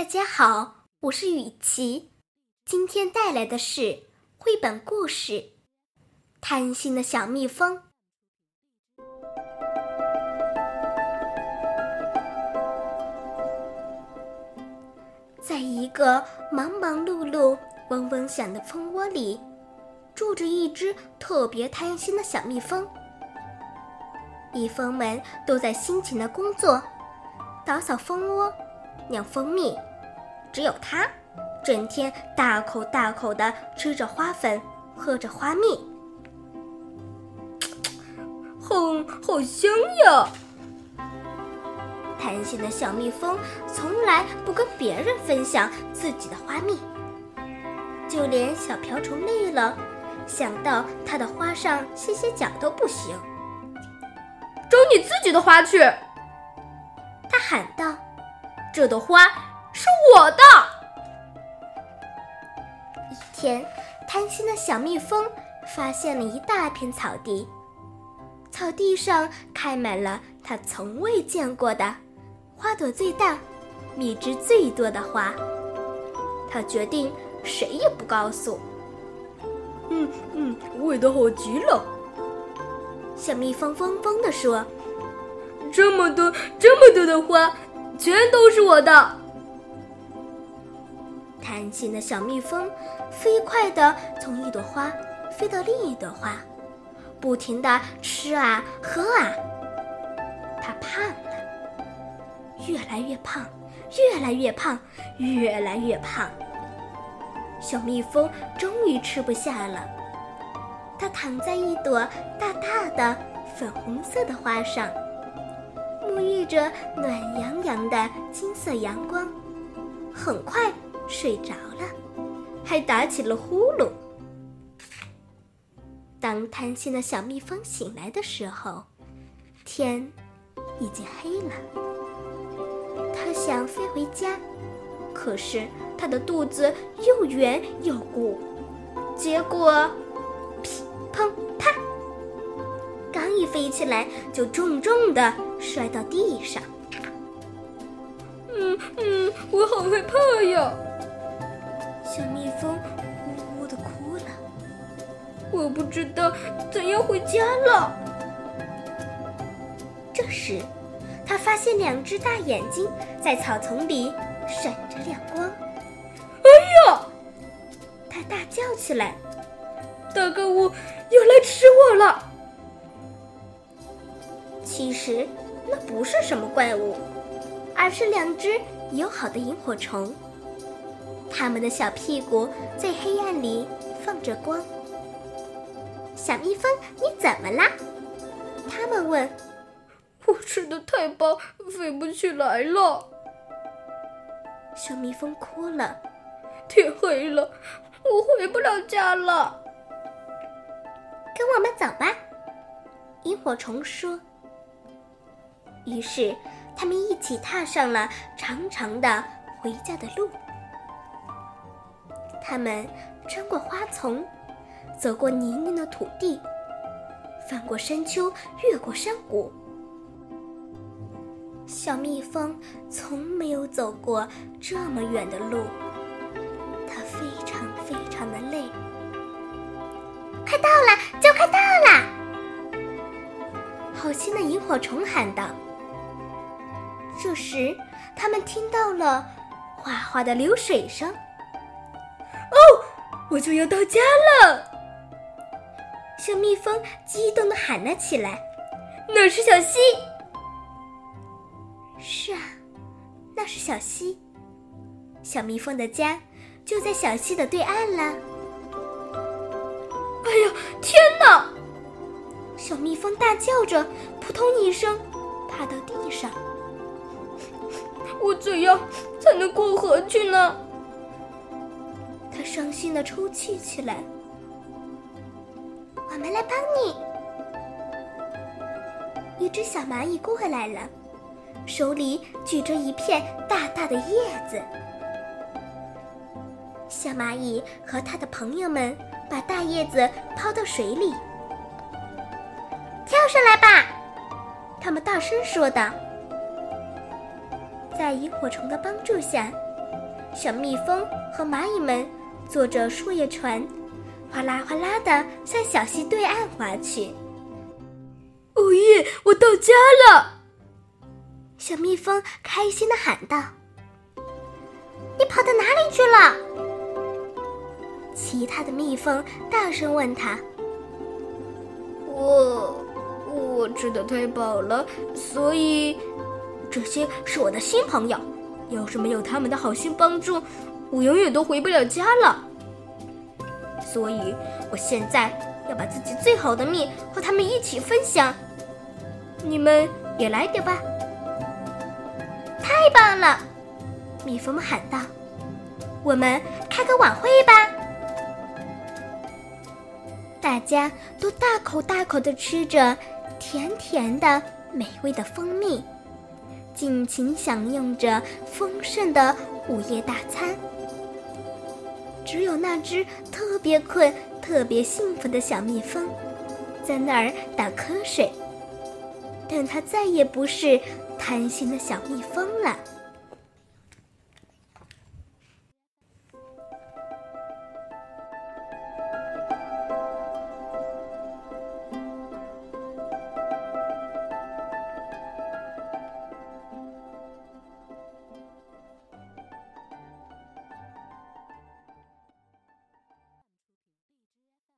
大家好，我是雨琪，今天带来的是绘本故事《贪心的小蜜蜂》。在一个忙忙碌碌、嗡嗡响的蜂窝里，住着一只特别贪心的小蜜蜂。蜜蜂们都在辛勤的工作，打扫蜂窝。酿蜂蜜，只有它，整天大口大口的吃着花粉，喝着花蜜，哼，好香呀！贪心的小蜜蜂从来不跟别人分享自己的花蜜，就连小瓢虫累了，想到它的花上歇歇脚都不行。找你自己的花去！他喊道。这朵花天，贪心的小蜜蜂发现了一大片草地，草地上开满了它从未见过的花朵最大、蜜汁最多的花。它决定谁也不告诉。嗯嗯，味道好极了。小蜜蜂嗡嗡地说：“这么多，这么多的花。”全都是我的！贪心的小蜜蜂飞快地从一朵花飞到另一朵花，不停地吃啊喝啊。它胖了，越来越胖，越来越胖，越来越胖。小蜜蜂终于吃不下了，它躺在一朵大大的粉红色的花上。沐浴着暖洋洋的金色阳光，很快睡着了，还打起了呼噜。当贪心的小蜜蜂醒来的时候，天已经黑了。它想飞回家，可是它的肚子又圆又鼓，结果噼砰啪。刚一飞起来，就重重的摔到地上。嗯嗯，我好害怕呀！我不知道怎样回家了。这时，他发现两只大眼睛在草丛里闪着亮光。哎呀！他大叫起来：“大怪物要来吃我了！”其实那不是什么怪物，而是两只友好的萤火虫。它们的小屁股在黑暗里放着光。小蜜蜂，你怎么啦？他们问。我吃的太饱，飞不起来了。小蜜蜂哭了。天黑了，我回不了家了。跟我们走吧，萤火虫说。于是，他们一起踏上了长长的回家的路。他们穿过花丛，走过泥泞的土地，翻过山丘，越过山谷。小蜜蜂从没有走过这么远的路，它非常非常的累。快到了，就快到了！好心的萤火虫喊道。这时，他们听到了哗哗的流水声。哦，我就要到家了！小蜜蜂激动的喊了起来：“那是小溪！”是啊，那是小溪。小蜜蜂的家就在小溪的对岸了。哎呀，天哪！小蜜蜂大叫着，扑通一声，趴到地上。我怎样才能过河去呢？他伤心的抽泣起来。我们来帮你。一只小蚂蚁过来了，手里举着一片大大的叶子。小蚂蚁和它的朋友们把大叶子抛到水里。跳上来吧！他们大声说道。在萤火虫的帮助下，小蜜蜂和蚂蚁们坐着树叶船，哗啦哗啦的向小溪对岸划去。哦耶！我到家了！小蜜蜂开心的喊道：“你跑到哪里去了？”其他的蜜蜂大声问他：“我，我吃的太饱了，所以这些是我的新朋友。要是没有他们的好心帮助，我永远都回不了家了。所以，我现在要把自己最好的蜜和他们一起分享。你们也来点吧！”太棒了！蜜蜂们喊道：“我们开个晚会吧！”大家都大口大口的吃着甜甜的、美味的蜂蜜，尽情享用着丰盛的午夜大餐。只有那只特别困、特别幸福的小蜜蜂，在那儿打瞌睡。但它再也不是贪心的小蜜蜂了。